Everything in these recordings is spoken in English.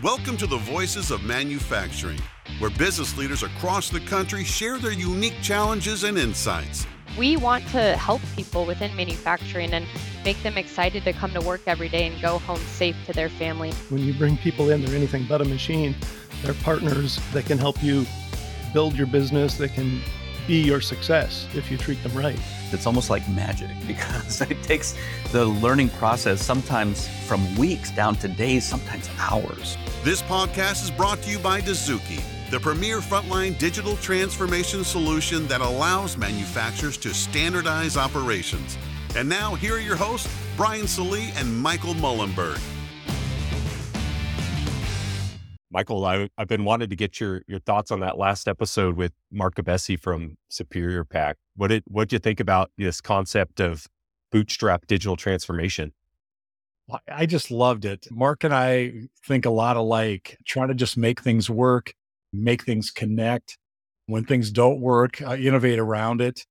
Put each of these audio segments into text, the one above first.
Welcome to the Voices of Manufacturing, where business leaders across the country share their unique challenges and insights. We want to help people within manufacturing and make them excited to come to work every day and go home safe to their family. When you bring people in, they're anything but a machine. They're partners that can help you build your business, that can be your success if you treat them right. It's almost like magic because it takes the learning process sometimes from weeks down to days, sometimes hours. This podcast is brought to you by Dozuki, the premier frontline digital transformation solution that allows manufacturers to standardize operations. And now, here are your hosts, Brian Salee and Michael Mullenberg. Michael, I, have been wanting to get your your thoughts on that last episode with Mark Abessi from Superior Pack. What did what did you think about this concept of bootstrap digital transformation? I just loved it. Mark and I think a lot alike, trying to just make things work, make things connect. When things don't work, uh, innovate around it.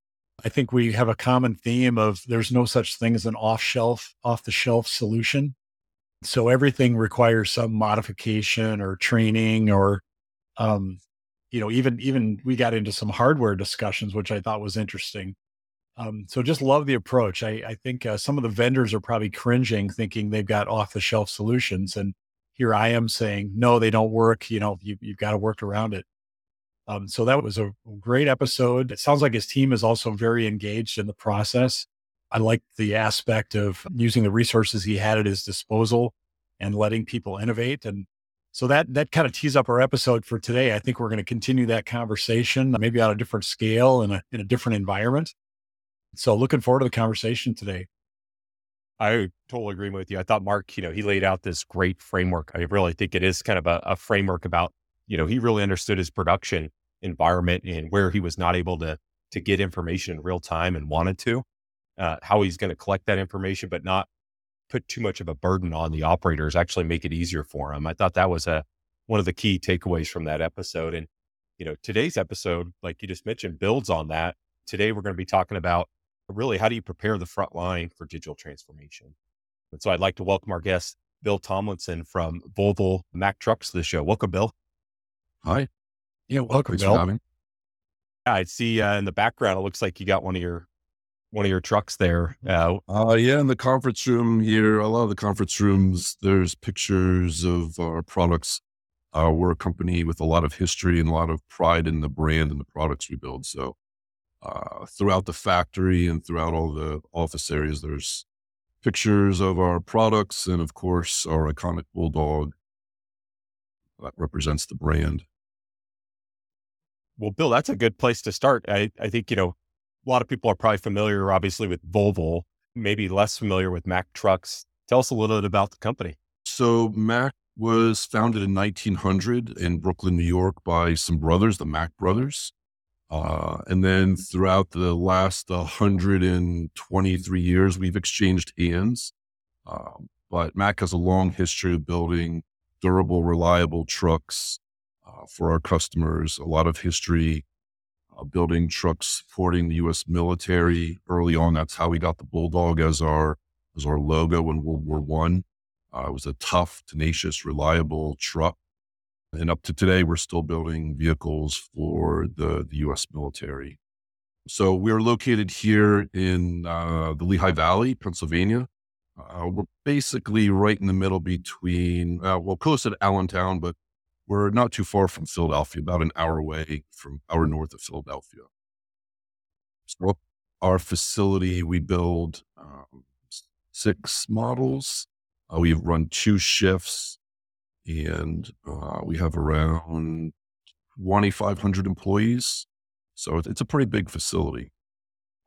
I think we have a common theme of there's no such thing as an off shelf, off the shelf solution. So everything requires some modification or training or, um, you know, even, even we got into some hardware discussions, which I thought was interesting. Um, so just love the approach. I, I think uh, some of the vendors are probably cringing, thinking they've got off the shelf solutions. And here I am saying, no, they don't work. You know, you, you've got to work around it. Um, so that was a great episode. It sounds like his team is also very engaged in the process. I like the aspect of using the resources he had at his disposal and letting people innovate. And so that that kind of tees up our episode for today. I think we're going to continue that conversation, uh, maybe on a different scale in a in a different environment. So looking forward to the conversation today. I totally agree with you. I thought Mark, you know, he laid out this great framework. I really think it is kind of a, a framework about, you know, he really understood his production environment and where he was not able to to get information in real time and wanted to uh, how he's going to collect that information, but not put too much of a burden on the operators, actually make it easier for them. I thought that was a, one of the key takeaways from that episode. And, you know, today's episode, like you just mentioned, builds on that. Today, we're going to be talking about really how do you prepare the front line for digital transformation? And so I'd like to welcome our guest, Bill Tomlinson from Volvo Mack Trucks to the show. Welcome, Bill. Hi. Yeah, welcome, Thanks Bill. For having. Yeah, I see uh, in the background, it looks like you got one of your one of your trucks there. Uh, uh, yeah, in the conference room here, a lot of the conference rooms, there's pictures of our products. Uh, we're a company with a lot of history and a lot of pride in the brand and the products we build. So uh, throughout the factory and throughout all the office areas, there's pictures of our products and, of course, our iconic bulldog that represents the brand. Well, Bill, that's a good place to start. I, I think, you know, a lot of people are probably familiar, obviously, with Volvo, maybe less familiar with Mack Trucks. Tell us a little bit about the company. So, Mack was founded in 1900 in Brooklyn, New York, by some brothers, the Mack brothers. Uh, and then throughout the last 123 years, we've exchanged hands. Uh, but Mack has a long history of building durable, reliable trucks uh, for our customers, a lot of history building trucks supporting the U.S. military. Early on, that's how we got the Bulldog as our as our logo in World War One. Uh, it was a tough, tenacious, reliable truck. And up to today, we're still building vehicles for the, the U.S. military. So we're located here in uh, the Lehigh Valley, Pennsylvania. Uh, we're basically right in the middle between, uh, well, close to Allentown, but we're not too far from Philadelphia, about an hour away from hour north of Philadelphia. So our facility, we build um, six models. Uh, we run two shifts and uh, we have around 2,500 employees. So it's a pretty big facility.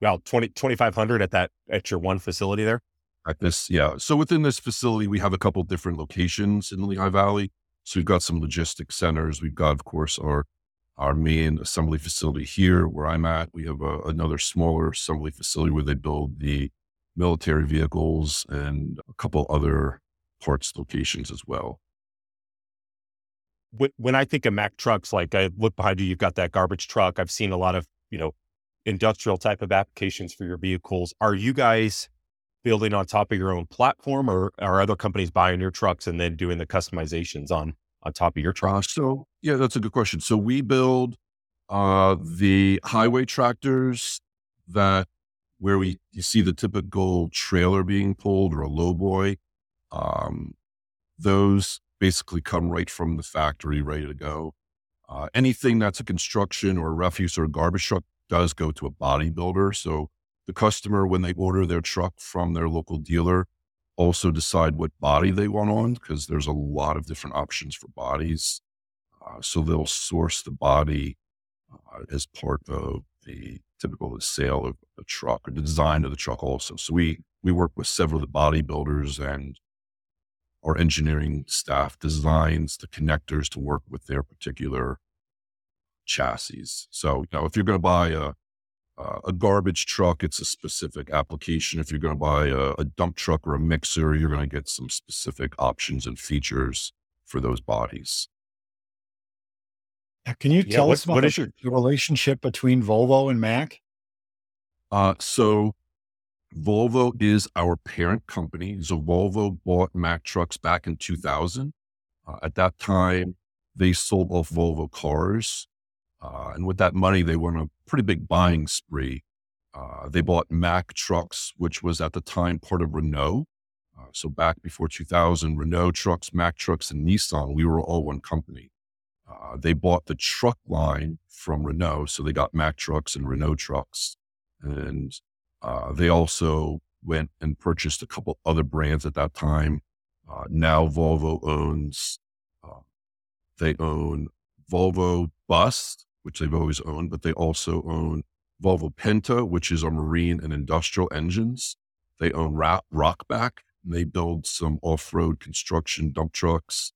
Well, 20, 2,500 at that, at your one facility there? At this, yeah. So within this facility, we have a couple different locations in the Lehigh Valley. So we've got some logistics centers. We've got, of course, our our main assembly facility here where I'm at. We have a, another smaller assembly facility where they build the military vehicles and a couple other parts locations as well. When I think of Mack trucks, like I look behind you, you've got that garbage truck. I've seen a lot of, you know, industrial type of applications for your vehicles. Are you guys building on top of your own platform or are other companies buying your trucks and then doing the customizations on on top of your truck? Uh, so yeah, that's a good question. So we build uh, the highway tractors that where we you see the typical trailer being pulled or a lowboy. Um, those basically come right from the factory, ready to go. Uh, anything that's a construction or a refuse or garbage truck does go to a bodybuilder. So the customer, when they order their truck from their local dealer, also decide what body they want on because there's a lot of different options for bodies. Uh, so they'll source the body uh, as part of the typical sale of a truck or the design of the truck also. So we we work with several of the bodybuilders and our engineering staff designs the connectors to work with their particular chassis. So, you know, if you're going to buy a, a garbage truck, it's a specific application. If you're going to buy a, a dump truck or a mixer, you're going to get some specific options and features for those bodies. Can you tell us about your relationship between Volvo and Mack? Uh, so Volvo is our parent company. So Volvo bought Mack trucks back in 2000. Uh, at that time, they sold off Volvo cars. Uh, and with that money, they went on a pretty big buying spree. Uh, they bought Mack trucks, which was at the time part of Renault. Uh, so back before 2000, Renault trucks, Mack trucks, and Nissan, we were all one company. Uh, they bought the truck line from Renault. So they got Mack trucks and Renault trucks. And uh, they also went and purchased a couple other brands at that time. Uh, now Volvo owns, uh, they own Volvo Bus, which they've always owned, but they also own Volvo Penta, which is our marine and industrial engines. They own Ra- Rokbak. And they build some off-road construction dump trucks,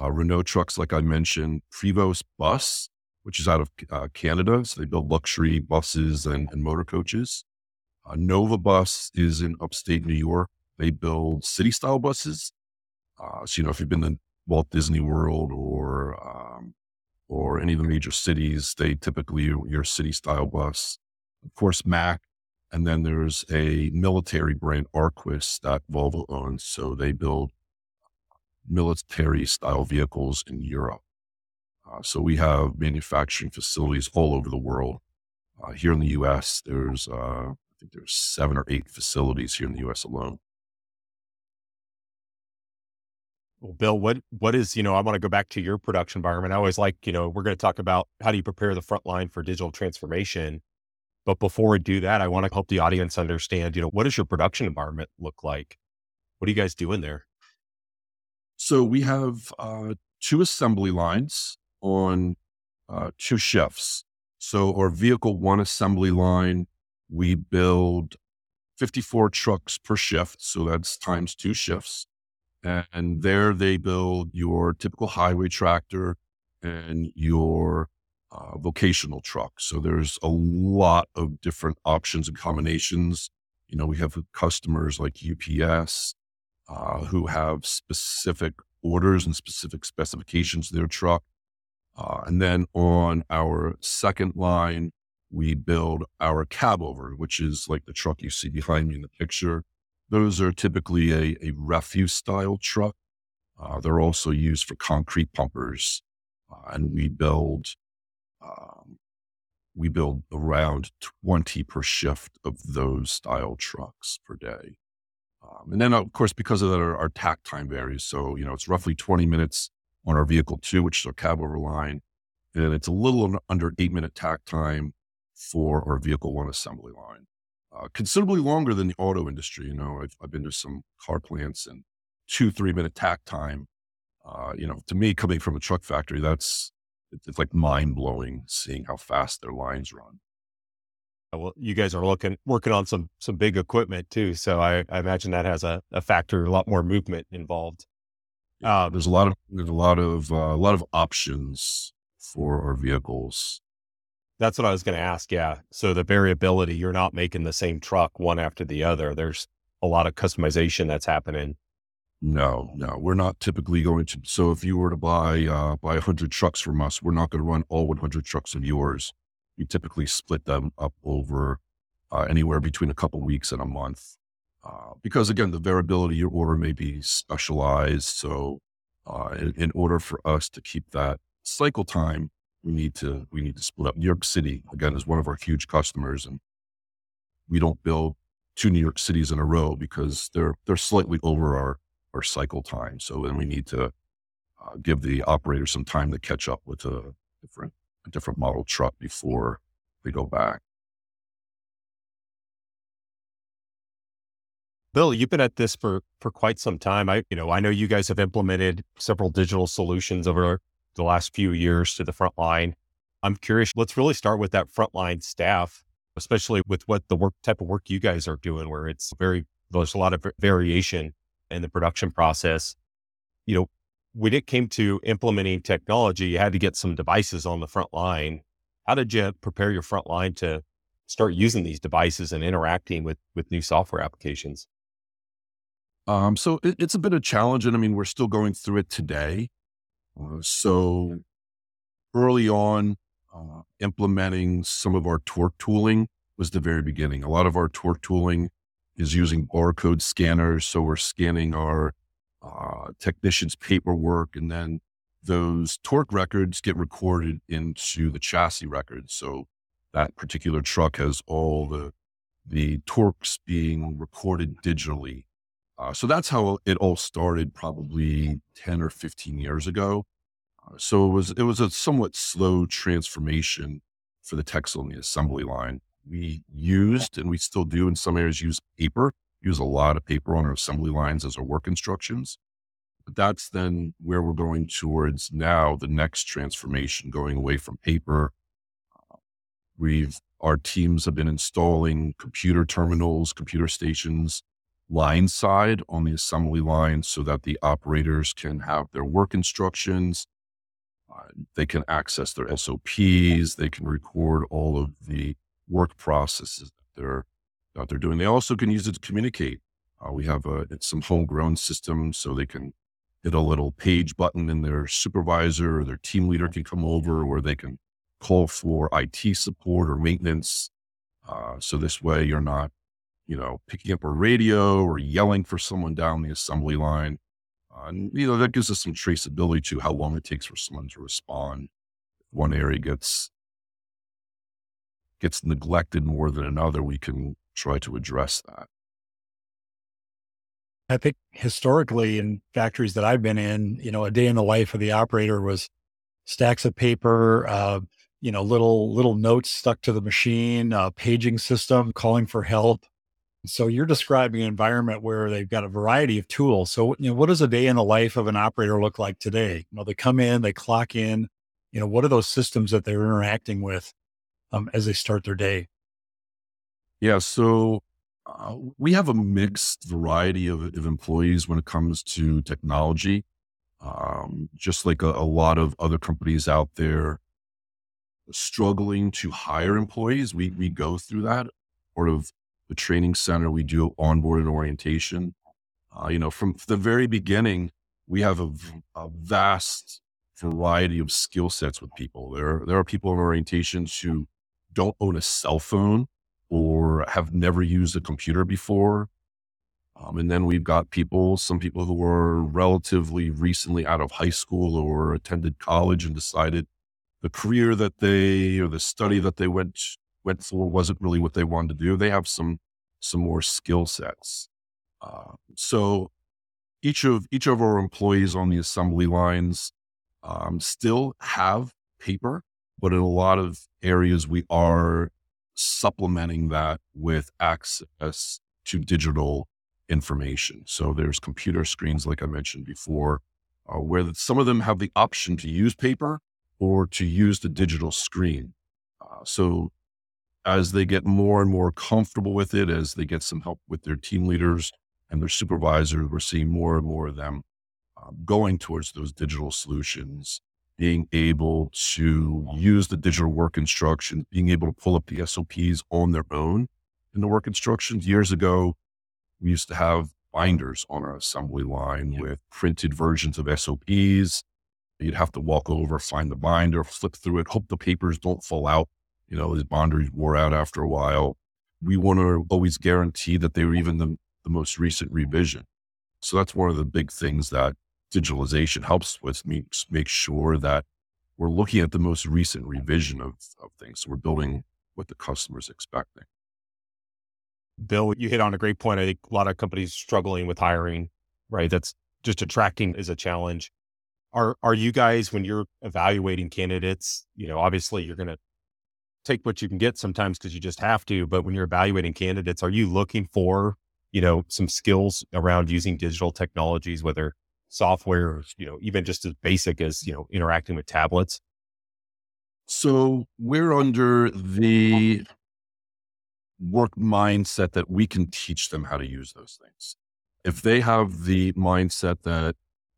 uh, Renault trucks, like I mentioned, Prevost Bus, which is out of uh, Canada. So they build luxury buses and, and motor coaches. Uh, Nova Bus is in upstate New York. They build city style buses. Uh, so, you know, if you've been to Walt Disney World or, um, or any of the major cities, they typically your city style bus. Of course, Mack. And then there's a military brand, Arquus, that Volvo owns. So they build military style vehicles in Europe. Uh, so we have manufacturing facilities all over the world. Uh, here in the U.S., there's uh, think there's seven or eight facilities here in the U.S. alone. Well, Bill, what what is you know? I want to go back to your production environment. I always like you know we're going to talk about how do you prepare the front line for digital transformation, but before we do that, I want to help the audience understand. You know, what does your production environment look like? What are you guys doing there? So we have uh, two assembly lines on uh, two shifts. So our vehicle one assembly line we build 54 trucks per shift. So that's times two shifts. And there they build your typical highway tractor and your uh, vocational truck. So there's a lot of different options and combinations. You know, we have customers like UPS uh, who have specific orders and specific specifications to their truck. Uh, and then on our second line, we build our cab over, which is like the truck you see behind me in the picture. Those are typically a, a refuse style truck. Uh, they're also used for concrete pumpers. Uh, and we build, um, we build around 20 per shift of those style trucks per day. Um, and then, of course, because of that, our, our takt time varies. So, you know, it's roughly 20 minutes on our vehicle two, which is our cab over line. And it's a little under eight minute takt time for our vehicle one assembly line. Uh, considerably longer than the auto industry. You know, I've, I've been to some car plants and two, three minute takt time. Uh, you know, to me, coming from a truck factory, that's it's like mind blowing seeing how fast their lines run. Well, you guys are looking working on some some big equipment too, so I, I imagine that has a, a factor, a lot more movement involved. Um, there's a lot of there's a lot of uh, a lot of options for our vehicles. That's what I was going to ask. Yeah. So the variability, you're not making the same truck one after the other. There's a lot of customization that's happening. No, no, we're not typically going to. So if you were to buy uh, buy 100 trucks from us, we're not going to run all 100 trucks of yours. We typically split them up over uh, anywhere between a couple weeks and a month, uh, because again, the variability your order may be specialized. So Uh, in, in order for us to keep that cycle time, we need to we need to split up. New York City again is one of our huge customers, and we don't build two New York cities in a row because they're they're slightly over our our cycle time. So then we need to uh, give the operator some time to catch up with a different a different model truck before we go back. Bill, you've been at this for for quite some time. I, you know, I know you guys have implemented several digital solutions over the last few years to the front line. I'm curious. Let's really start with that frontline staff, especially with what the work type of work you guys are doing, where it's very there's a lot of variation in the production process. You know, when it came to implementing technology, you had to get some devices on the front line. How did you prepare your front line to start using these devices and interacting with with new software applications? Um, so it, it's a bit of a challenge, and I mean we're still going through it today. Uh, so early on, uh, implementing some of our torque tooling was the very beginning. A lot of our torque tooling is using barcode scanners, so we're scanning our uh, technicians' paperwork, and then those torque records get recorded into the chassis records. So that particular truck has all the the torques being recorded digitally uh, so that's how it all started, probably ten or fifteen years ago. Uh, so it was it was a somewhat slow transformation for the techs on the assembly line. We used and we still do in some areas use paper, use a lot of paper on our assembly lines as our work instructions. But that's then where we're going towards now, the next transformation, going away from paper. Uh, we've our teams have been installing computer terminals, computer stations line side on the assembly line so that the operators can have their work instructions. Uh, they can access their SOPs. They can record all of the work processes that they're, that they're doing. They also can use it to communicate. Uh, we have a, some homegrown systems so they can hit a little page button and their supervisor or their team leader can come over where they can call for IT support or maintenance. Uh, so this way you're not you know, picking up a radio or yelling for someone down the assembly line. Uh, and, you know, that gives us some traceability to how long it takes for someone to respond. If one area gets gets neglected more than another, we can try to address that. I think historically in factories that I've been in, you know, a day in the life of the operator was stacks of paper, uh, you know, little little notes stuck to the machine, paging system, calling for help. So you're describing an environment where they've got a variety of tools. So, you know, what does a day in the life of an operator look like today? You know, they come in, they clock in, you know, what are those systems that they're interacting with um, as they start their day? Yeah. So uh, we have a mixed variety of, of, employees when it comes to technology. Um, just like a, a lot of other companies out there struggling to hire employees, we, we go through that sort of the training center, we do onboard and orientation. Uh, you know, from the very beginning, we have a, a vast variety of skill sets with people. There, there are people in orientations who don't own a cell phone or have never used a computer before. Um, and then we've got people, some people who are relatively recently out of high school or attended college and decided the career that they or the study that they went went for wasn't really what they wanted to do. They have some some more skill sets. Uh, so each of each of our employees on the assembly lines um, still have paper, but in a lot of areas we are supplementing that with access to digital information. So there's computer screens, like I mentioned before, uh, where some of them have the option to use paper or to use the digital screen. Uh, so as they get more and more comfortable with it, as they get some help with their team leaders and their supervisors, we're seeing more and more of them uh, going towards those digital solutions, being able to use the digital work instructions, being able to pull up the SOPs on their own in the work instructions. Years ago, we used to have binders on our assembly line yeah. with printed versions of SOPs. You'd have to walk over, find the binder, flip through it, hope the papers don't fall out you know, his boundaries wore out after a while. We want to always guarantee that they were even the, the most recent revision. So that's one of the big things that digitalization helps with makes make sure that we're looking at the most recent revision of, of things. So we're building what the customer's expecting. Bill, you hit on a great point. I think a lot of companies struggling with hiring, right? That's just attracting is a challenge. Are are you guys when you're evaluating candidates, you know, obviously you're going to take what you can get sometimes because you just have to, but when you're evaluating candidates, are you looking for, you know, some skills around using digital technologies whether software or, you know, even just as basic as, you know, interacting with tablets? So we're under the work mindset that we can teach them how to use those things. If they have the mindset that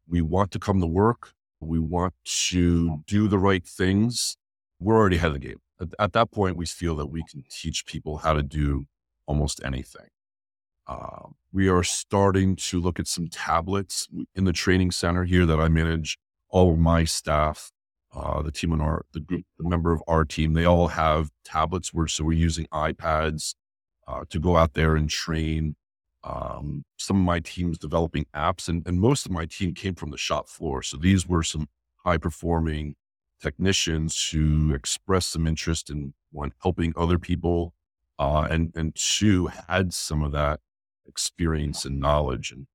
we want to come to work, we want to hmm. do the right things, we're already ahead of the game. At, at that point, we feel that we can teach people how to do almost anything. Uh, we are starting to look at some tablets in the training center here that I manage. All of my staff, uh, the team on our, the group, the member of our team, they all have tablets. Where so we're using iPads uh, to go out there and train. Um, some of my teams developing apps, and, and most of my team came from the shop floor. So these were some high performing technicians who expressed some interest in one helping other people, uh, and and two had some of that experience and knowledge, and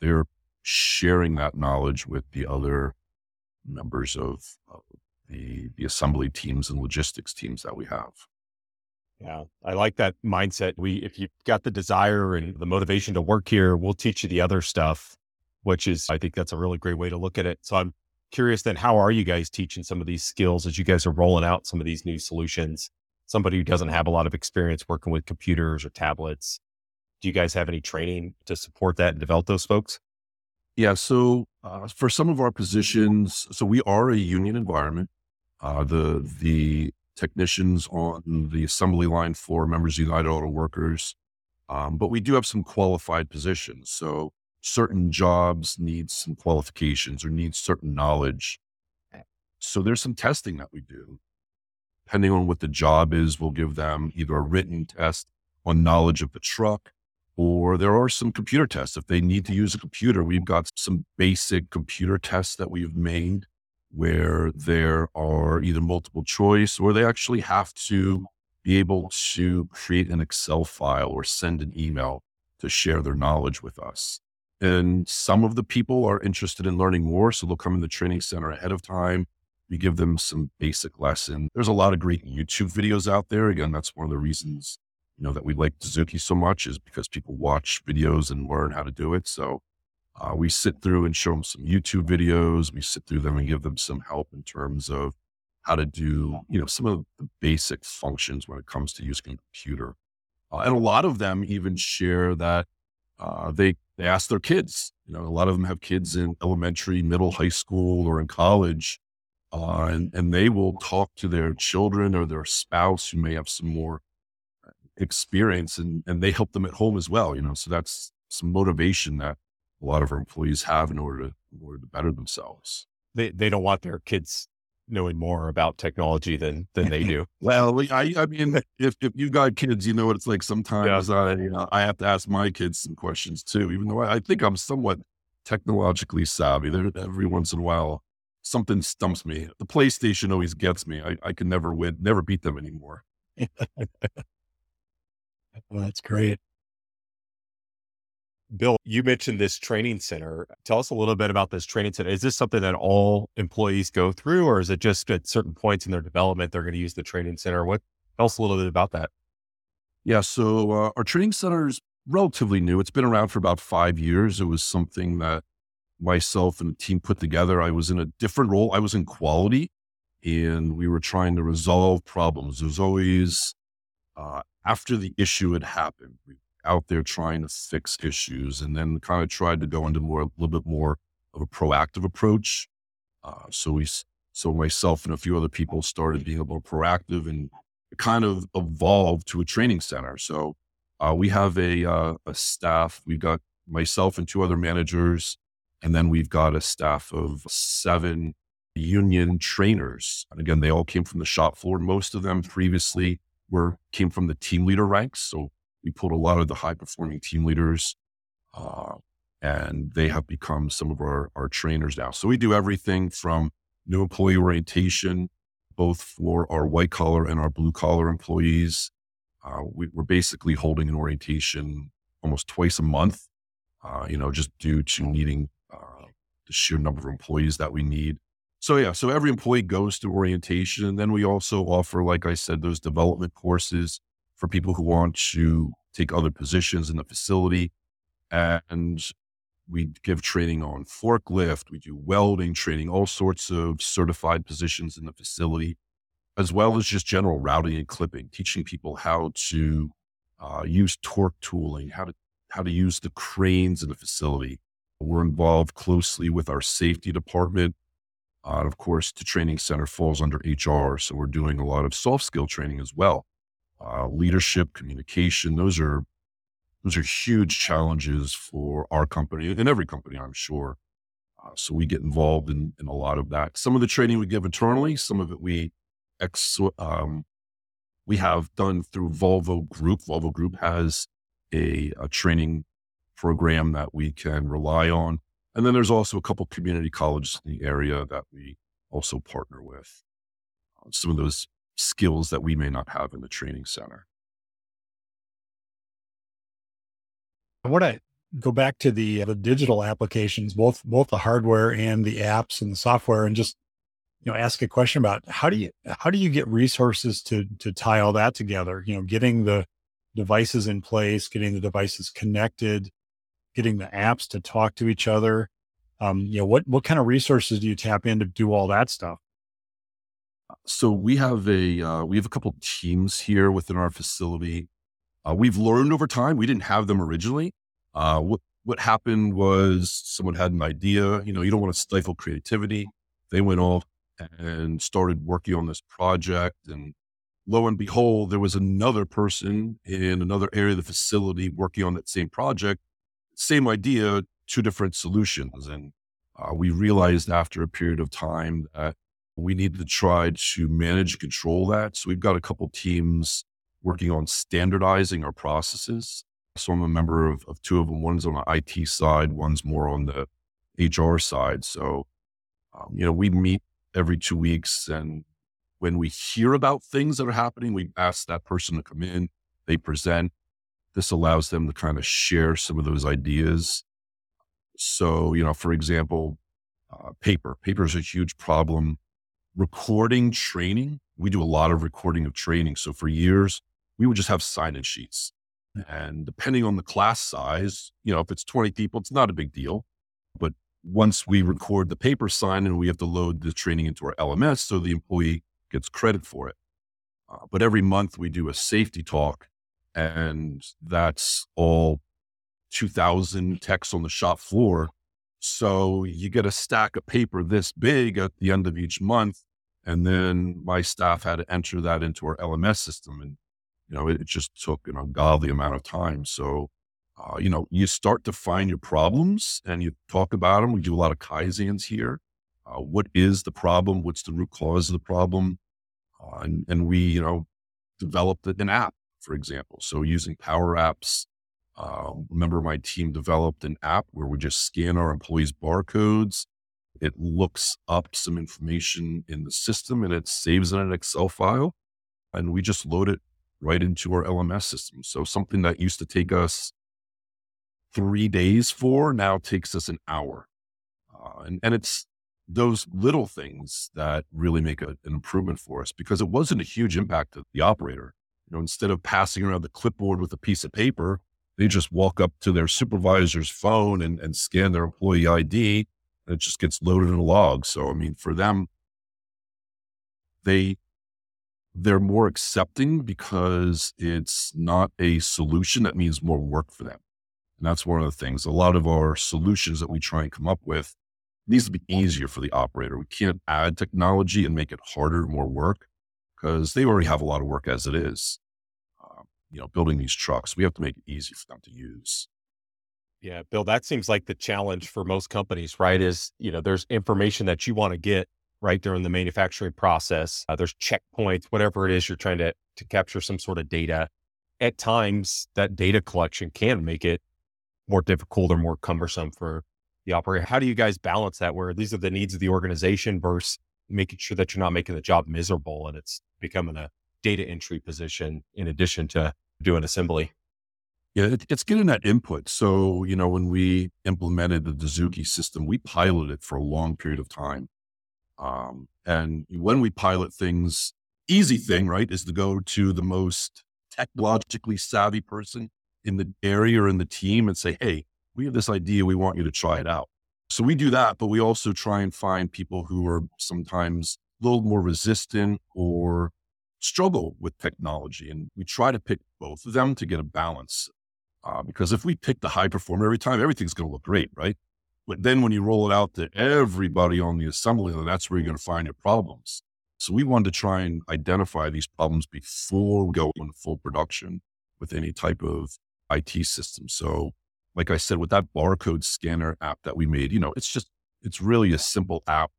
they're sharing that knowledge with the other members of, of the the assembly teams and logistics teams that we have. Yeah, I like that mindset. We, if you've got the desire and the motivation to work here, we'll teach you the other stuff, which is, I think that's a really great way to look at it. So I'm curious then, how are you guys teaching some of these skills as you guys are rolling out some of these new solutions? Somebody who doesn't have a lot of experience working with computers or tablets, do you guys have any training to support that and develop those folks? Yeah. So uh, for some of our positions, so we are a union environment. Uh, the the technicians on the assembly line floor, members of United Auto Workers, um, but we do have some qualified positions. So certain jobs need some qualifications or need certain knowledge. Eh. So there's some testing that we do. Depending on what the job is, we'll give them either a written test on knowledge of the truck, or there are some computer tests. If they need to use a computer, we've got some basic computer tests that we've made where there are either multiple choice or they actually have to be able to create an Excel file or send an email to share their knowledge with us. And some of the people are interested in learning more. So they'll come in the training center ahead of time. We give them some basic lesson. There's a lot of great YouTube videos out there. Again, that's one of the reasons, you know, that we like Dozuki so much is because people watch videos and learn how to do it. So uh, we sit through and show them some YouTube videos. We sit through them and give them some help in terms of how to do, you know, some of the basic functions when it comes to using a computer. Uh, and a lot of them even share that uh, they they ask their kids. You know, a lot of them have kids in elementary, middle, high school, or in college, uh, and and they will talk to their children or their spouse who may have some more experience, and and they help them at home as well. You know, so that's some motivation that a lot of our employees have in order to in order to better themselves. They they don't want their kids knowing more about technology than than they do. well, I I mean, if if you've got kids, you know what it's like. Sometimes yeah. I you know, I have to ask my kids some questions too, even though I, I think I'm somewhat technologically savvy. There every once in a while something stumps me. The PlayStation always gets me. I, I can never win, never beat them anymore. well, that's great. Bill, you mentioned this training center. Tell us a little bit about this training center. Is this something that all employees go through, or is it just at certain points in their development they're going to use the training center? What tell us a little bit about that? Yeah, so uh, our training center is relatively new. It's been around for about five years. It was something that myself and the team put together. I was in a different role. I was in quality, and we were trying to resolve problems. There's always uh, after the issue had happened. We out there trying to fix issues and then kind of tried to go into more, a little bit more of a proactive approach. Uh, so we, so myself and a few other people started being a little proactive and kind of evolved to a training center. So uh, we have a, uh, a staff, we've got myself and two other managers, and then we've got a staff of seven union trainers. And again, they all came from the shop floor. Most of them previously were came from the team leader ranks. So we pulled a lot of the high performing team leaders uh, and they have become some of our, our trainers now. So we do everything from new employee orientation, both for our white collar and our blue collar employees. Uh, we, are basically holding an orientation almost twice a month, uh, you know, just due to needing uh, the sheer number of employees that we need. So yeah, so every employee goes to orientation, and then we also offer, like I said, those development courses for people who want to take other positions in the facility. And we give training on forklift, we do welding training, all sorts of certified positions in the facility, as well as just general routing and clipping, teaching people how to uh, use torque tooling, how to how to use the cranes in the facility. We're involved closely with our safety department. Uh, of course, the training center falls under HR, so we're doing a lot of soft skill training as well. Uh, leadership, communication, those are those are huge challenges for our company and every company, I'm sure. Uh, so we get involved in, in a lot of that. Some of the training we give internally, some of it we ex, um, we have done through Volvo Group. Volvo Group has a, a training program that we can rely on. And then there's also a couple community colleges in the area that we also partner with. Uh, some of those skills that we may not have in the training center. I want to go back to the the digital applications, both both the hardware and the apps and the software, and just you know ask a question about how do you how do you get resources to to tie all that together? You know, getting the devices in place, getting the devices connected, getting the apps to talk to each other. Um, you know, what what kind of resources do you tap in to do all that stuff? So we have a uh, we have a couple teams here within our facility uh, we've learned over time. We didn't have them originally. Uh, what what happened was someone had an idea. You know, you don't want to stifle creativity. They went off and started working on this project, and lo and behold, there was another person in another area of the facility working on that same project, same idea, two different solutions, and uh, we realized after a period of time that we need to try to manage and control that. So we've got a couple teams working on standardizing our processes. So I'm a member of, of two of them. One's on the IT side, one's more on the HR side. So, um, you know, we meet every two weeks. And when we hear about things that are happening, we ask that person to come in, they present. This allows them to kind of share some of those ideas. So, you know, for example, uh, paper. Paper is a huge problem. Recording training we do a lot of recording of training. So for years, we would just have sign in sheets. And depending on the class size, you know, if it's 20 people, it's not a big deal. But once we record the paper sign and we have to load the training into our LMS so the employee gets credit for it. Uh, but every month we do a safety talk, and that's all 2,000 texts on the shop floor. So you get a stack of paper this big at the end of each month and then my staff had to enter that into our LMS system. And, you know, it, it just took an ungodly amount of time. So, uh, you know, you start to find your problems and you talk about them. We do a lot of Kaizens here. Uh, what is the problem? What's the root cause of the problem? Uh, and, and we, you know, developed an app, for example. So using Power Apps, uh, member of my team developed an app where we just scan our employees' barcodes it looks up some information in the system and it saves in an Excel file. And we just load it right into our LMS system. So something that used to take us three days for now takes us an hour. Uh, and, and it's those little things that really make a, an improvement for us because it wasn't a huge impact to the operator. You know, instead of passing around the clipboard with a piece of paper, they just walk up to their supervisor's phone and, and scan their employee ID it just gets loaded in a log. So, I mean, for them, they, they're more accepting because it's not a solution that means more work for them. And that's one of the things. A lot of our solutions that we try and come up with needs to be easier for the operator. We can't add technology and make it harder, more work, because they already have a lot of work as it is. Uh, you know, building these trucks, we have to make it easy for them to use. Yeah, Bill, that seems like the challenge for most companies, right? Is, you know, there's information that you want to get right during the manufacturing process. Uh, there's checkpoints, whatever it is you're trying to, to capture some sort of data. At times, that data collection can make it more difficult or more cumbersome for the operator. How do you guys balance that where these are the needs of the organization versus making sure that you're not making the job miserable and it's becoming a data entry position in addition to doing assembly? Yeah, it, it's getting that input. So, you know, when we implemented the Dozuki system, we piloted for a long period of time. Um, and when we pilot things, easy thing, right, is to go to the most technologically savvy person in the area or in the team and say, hey, we have this idea. We want you to try it out. So we do that, but we also try and find people who are sometimes a little more resistant or struggle with technology. And we try to pick both of them to get a balance. Uh, because if we pick the high performer every time, everything's going to look great, right? But then when you roll it out to everybody on the assembly line, that's where you're going to find your problems. So we wanted to try and identify these problems before we go into full production with any type of IT system. So like I said, with that barcode scanner app that we made, you know, it's just, it's really a simple app,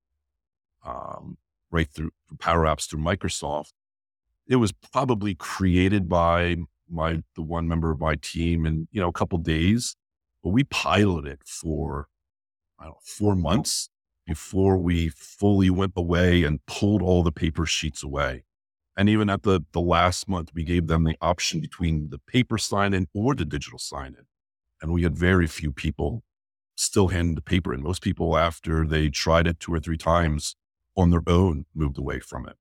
um, right through Power Apps through Microsoft. It was probably created by my, the one member of my team in, you know, a couple days, but we piloted for, I don't know, four months before we fully went away and pulled all the paper sheets away. And even at the, the last month, we gave them the option between the paper sign in or the digital sign in. And we had very few people still hand the paper in. Most people, after they tried it two or three times on their own, moved away from it.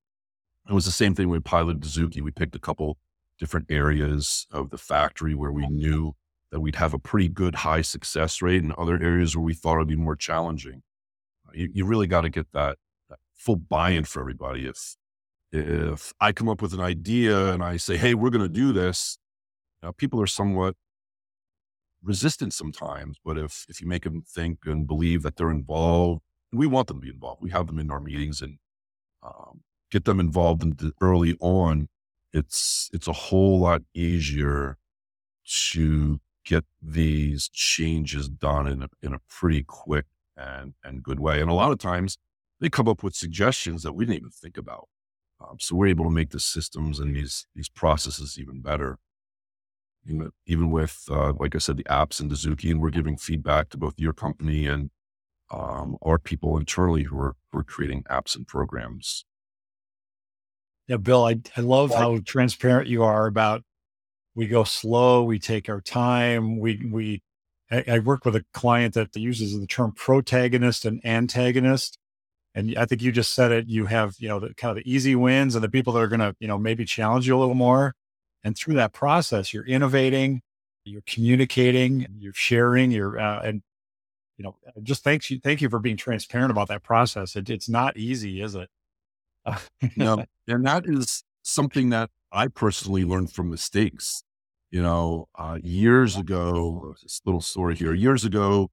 It was the same thing when we piloted Dozuki. We picked a couple different areas of the factory where we knew that we'd have a pretty good high success rate and other areas where we thought it'd be more challenging. You, you really got to get that, that full buy-in for everybody. If, if I come up with an idea and I say, Hey, we're going to do this, you know, people are somewhat resistant sometimes, but if if you make them think and believe that they're involved, we want them to be involved. We have them in our meetings and um, get them involved in the, early on. It's it's a whole lot easier to get these changes done in a, in a pretty quick and and good way. And a lot of times they come up with suggestions that we didn't even think about. Um, so we're able to make the systems and these these processes even better even even with, uh, like I said, the apps and Dozuki, and we're giving feedback to both your company and um, our people internally who are, who are creating apps and programs. Yeah, Bill, I, I love how transparent you are about we go slow, we take our time. We, we, I, I work with a client that uses the term protagonist and antagonist. And I think you just said it. You have, you know, the kind of the easy wins and the people that are going to, you know, maybe challenge you a little more. And through that process, you're innovating, you're communicating, you're sharing, you're, uh, and, you know, just thanks you, thank you for being transparent about that process. It, it's not easy, is it? No. And that is something that I personally learned from mistakes. You know, uh, years ago, this little story here, years ago,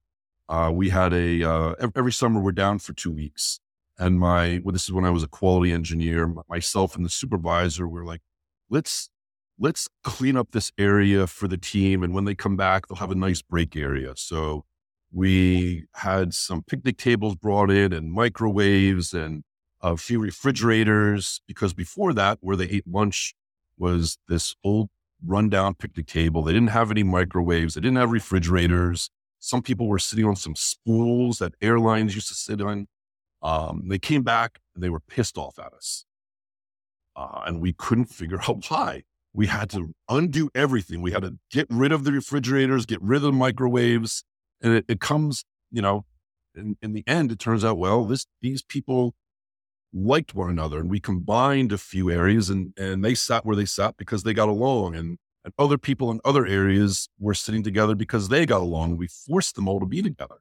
uh, we had a, uh, every summer we're down for two weeks. And my, well, this is when I was a quality engineer, myself and the supervisor were like, let's let's clean up this area for the team. And when they come back, they'll have a nice break area. So we had some picnic tables brought in and microwaves and a few refrigerators because before that, where they ate lunch was this old rundown picnic table. They didn't have any microwaves. They didn't have refrigerators. Some people were sitting on some spools that airlines used to sit on. Um, they came back and they were pissed off at us. Uh, and we couldn't figure out why we had to undo everything. We had to get rid of the refrigerators, get rid of the microwaves. And it, it comes, you know, in, in the end, it turns out, well, this, these people liked one another and we combined a few areas and, and they sat where they sat because they got along and, and other people in other areas were sitting together because they got along. We forced them all to be together.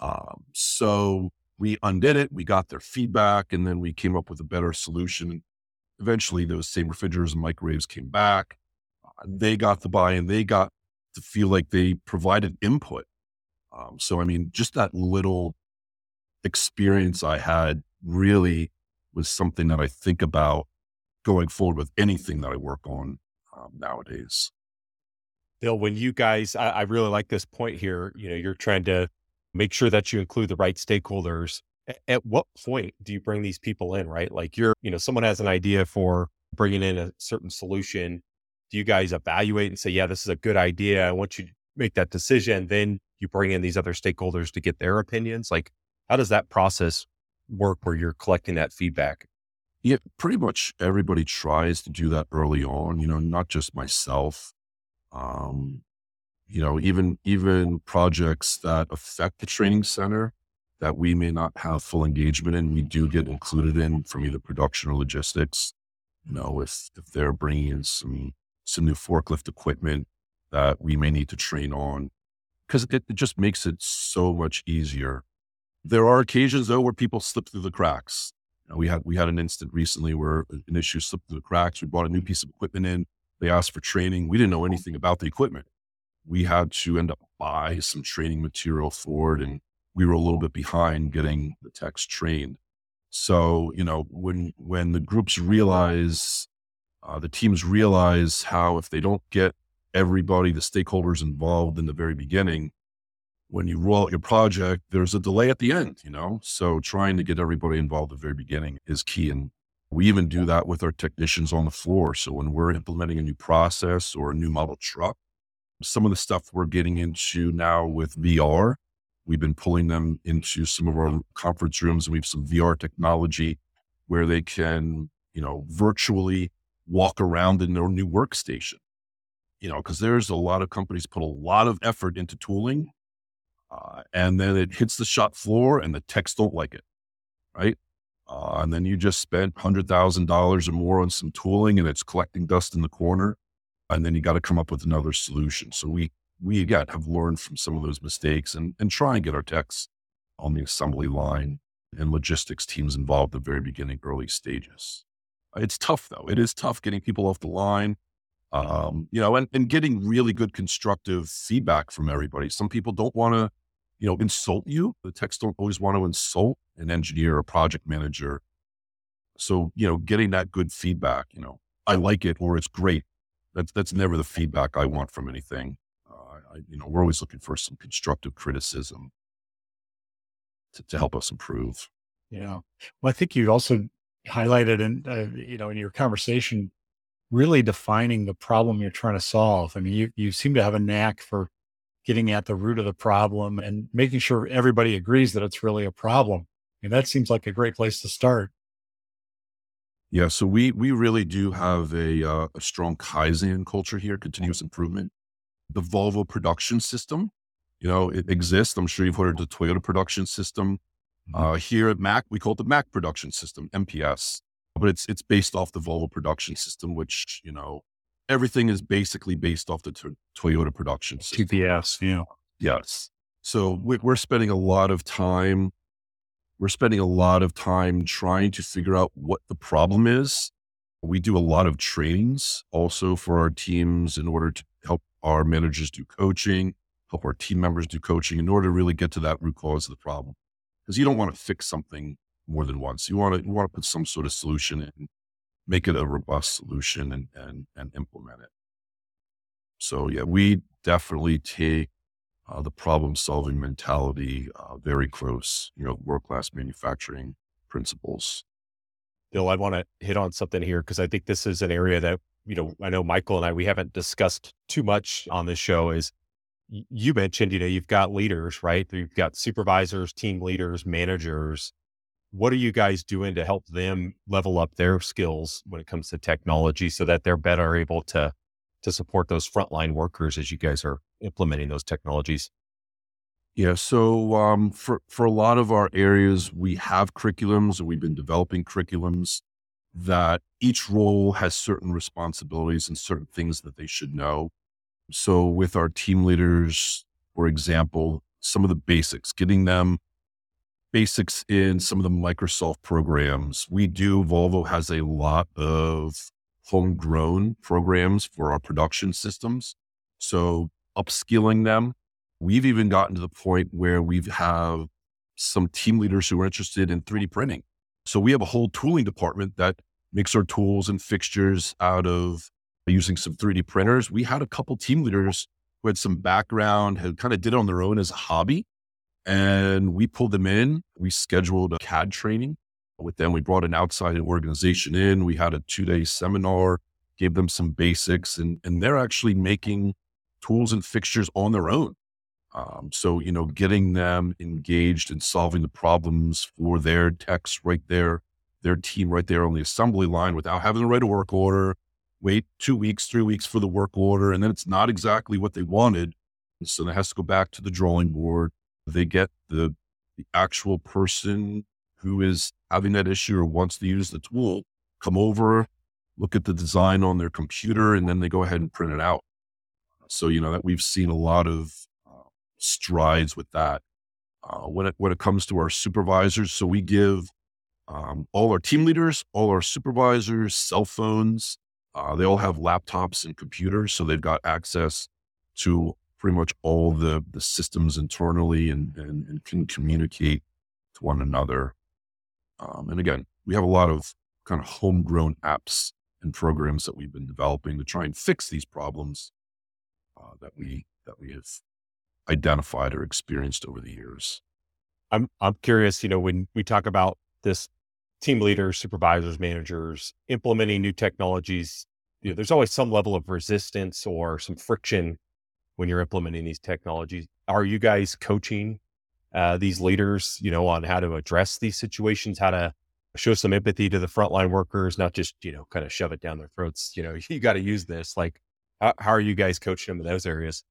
Um, so we undid it. We got their feedback and then we came up with a better solution eventually those same refrigerators and microwaves came back. Uh, they got the buy-in. They got to feel like they provided input. Um, so, I mean, just that little experience I had really was something that I think about going forward with anything that I work on um, nowadays. Bill, when you guys, I, I really like this point here. You know, you're trying to make sure that you include the right stakeholders at what point do you bring these people in, right? Like you're, you know, someone has an idea for bringing in a certain solution. Do you guys evaluate and say, yeah, this is a good idea. I want you make that decision, then you bring in these other stakeholders to get their opinions. Like, how does that process work where you're collecting that feedback? Yeah, pretty much everybody tries to do that early on, you know, not just myself. Um, you know, even even projects that affect the training center that we may not have full engagement in, we do get included in from either production or logistics. You know, if if they're bringing in some some new forklift equipment that we may need to train on, because it, it just makes it so much easier. There are occasions though where people slip through the cracks uh, we had we had an instant recently where uh, an issue slipped through the cracks. We brought a new mm-hmm. piece of equipment in. They asked for training. We didn't know oh. anything about the equipment. We had to end up buy some training material for it, and we were a little bit behind getting the techs trained. So you know when when the groups realize, uh, the teams realize how if they don't get everybody, the stakeholders involved in the very beginning, when you roll out your project, there's a delay at the end, you know? So trying to get everybody involved at the very beginning is key. And we even do that with our technicians on the floor. So when we're implementing a new process or a new model truck, some of the stuff we're getting into now with VR, we've been pulling them into some of our conference rooms and we have some VR technology where they can, you know, virtually walk around in their new workstation. You know, because there's a lot of companies put a lot of effort into tooling uh, and then it hits the shop floor and the techs don't like it. Right. Uh, and then you just spent $100,000 or more on some tooling and it's collecting dust in the corner. And then you got to come up with another solution. So we, we again have learned from some of those mistakes and, and try and get our techs on the assembly line and logistics teams involved at the very beginning, early stages. It's tough though. It is tough getting people off the line um, you know, and, and getting really good constructive feedback from everybody. Some people don't want to, you know, insult you. The techs don't always want to insult an engineer or project manager. So, you know, getting that good feedback, you know, I like it or it's great. That's, that's never the feedback I want from anything. Uh, I, you know, we're always looking for some constructive criticism to, to help us improve. Yeah. Well, I think you also highlighted in, uh, you know, in your conversation really defining the problem you're trying to solve. I mean, you, you seem to have a knack for getting at the root of the problem and making sure everybody agrees that it's really a problem. And that seems like a great place to start. Yeah, so we we really do have a, uh, a strong Kaizen culture here, continuous improvement. The Volvo production system, you know, it exists. I'm sure you've heard of the Toyota production system. Mm-hmm. Uh, here at Mack, we call it the Mack production system, MPS but it's it's based off the Volvo production system, which you know everything is basically based off the Toyota production system. TPS, yeah, yes. So we're spending a lot of time. We're spending a lot of time trying to figure out what the problem is. We do a lot of trainings also for our teams in order to help our managers do coaching, help our team members do coaching in order to really get to that root cause of the problem. Because you don't want to fix something more than once. You want to you want to put some sort of solution in, make it a robust solution, and and and implement it. So yeah, we definitely take uh, the problem solving mentality uh, very close. You know, world class manufacturing principles. Bill, I want to hit on something here because I think this is an area that you know I know Michael and I we haven't discussed too much on this show. Is you mentioned you know you've got leaders right you've got supervisors team leaders managers what are you guys doing to help them level up their skills when it comes to technology so that they're better able to to support those frontline workers as you guys are implementing those technologies? Yeah so um, for for a lot of our areas we have curriculums and we've been developing curriculums that each role has certain responsibilities and certain things that they should know. So with our team leaders for example some of the basics getting them basics in some of the Microsoft programs. We do, Volvo has a lot of homegrown programs for our production systems. So upskilling them. We've even gotten to the point where we have some team leaders who are interested in 3D printing. So we have a whole tooling department that makes our tools and fixtures out of using some 3D printers. We had a couple team leaders who had some background, had kind of did it on their own as a hobby and we pulled them in. We scheduled a CAD training with them. We brought an outside organization in. We had a two day seminar, gave them some basics, and, and they're actually making tools and fixtures on their own. Um, so, you know, getting them engaged in solving the problems for their techs right there, their team right there on the assembly line without having to write a work order, wait two weeks, three weeks for the work order, and then it's not exactly what they wanted. So that has to go back to the drawing board. They get the, the actual person who is having that issue or wants to use the tool come over, look at the design on their computer, and then they go ahead and print it out. So, you know, that we've seen a lot of strides with that. Uh, when it when it comes to our supervisors, so we give um, all our team leaders, all our supervisors, cell phones. Uh, they all have laptops and computers, so they've got access to pretty much all the the systems internally and and, and can communicate to one another. Um, and again, we have a lot of kind of homegrown apps and programs that we've been developing to try and fix these problems uh, that we that we have identified or experienced over the years. I'm I'm curious, you know, when we talk about this team leaders, supervisors, managers implementing new technologies, you know, there's always some level of resistance or some friction when you're implementing these technologies. Are you guys coaching uh, these leaders, you know, on how to address these situations, how to show some empathy to the frontline workers, not just, you know, kind of shove it down their throats, you know, you got to use this. Like, how, how, are you guys coaching them in those areas?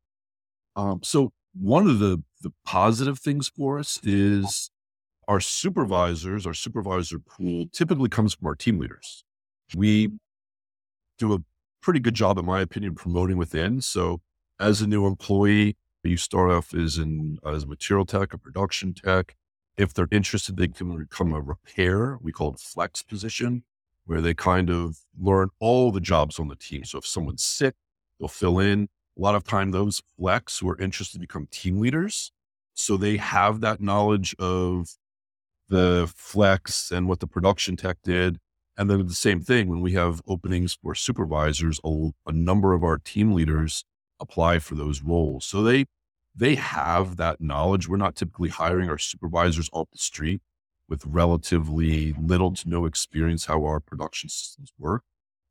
Um, so one of the the positive things for us is our supervisors, our supervisor pool typically comes from our team leaders. We do a pretty good job, in my opinion, promoting within. So as a new employee, you start off as an as material tech, a production tech. If they're interested, they can become a repair. We call it flex position, where they kind of learn all the jobs on the team. So if someone's sick, they'll fill in a lot of time those flex who are interested become team leaders. So they have that knowledge of the flex and what the production tech did. And then the same thing when we have openings for supervisors, a, a number of our team leaders apply for those roles. So they they have that knowledge. We're not typically hiring our supervisors off the street with relatively little to no experience how our production systems work.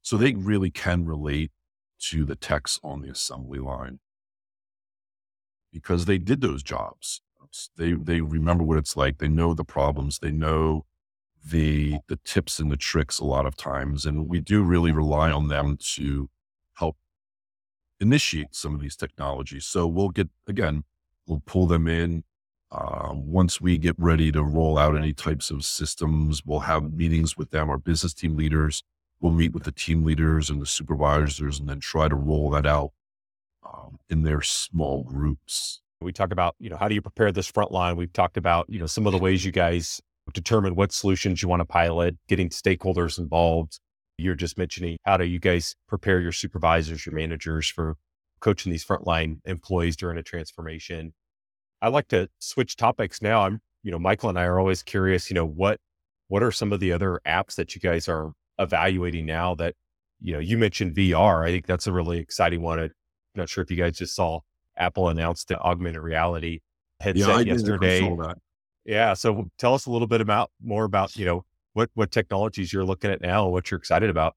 So they really can relate to the techs on the assembly line because they did those jobs. They they remember what it's like. They know the problems. They know the the tips and the tricks a lot of times, and we do really rely on them to initiate some of these technologies. So we'll get again, we'll pull them in. Uh, once we get ready to roll out any types of systems, we'll have meetings with them, our business team leaders, we'll meet with the team leaders and the supervisors and then try to roll that out um, in their small groups. We talk about, you know, how do you prepare this front line? We've talked about, you know, some of the ways you guys determine what solutions you want to pilot, getting stakeholders involved. You're just mentioning how do you guys prepare your supervisors, your managers for coaching these frontline employees during a transformation. I'd like to switch topics now. I'm, you know, Michael and I are always curious, you know, what what are some of the other apps that you guys are evaluating now that, you know, you mentioned VR. I think that's a really exciting one. I'm not sure if you guys just saw Apple announced the augmented reality headset yeah, yesterday. Yeah. So tell us a little bit about more about, you know, what, what technologies you're looking at now, what you're excited about.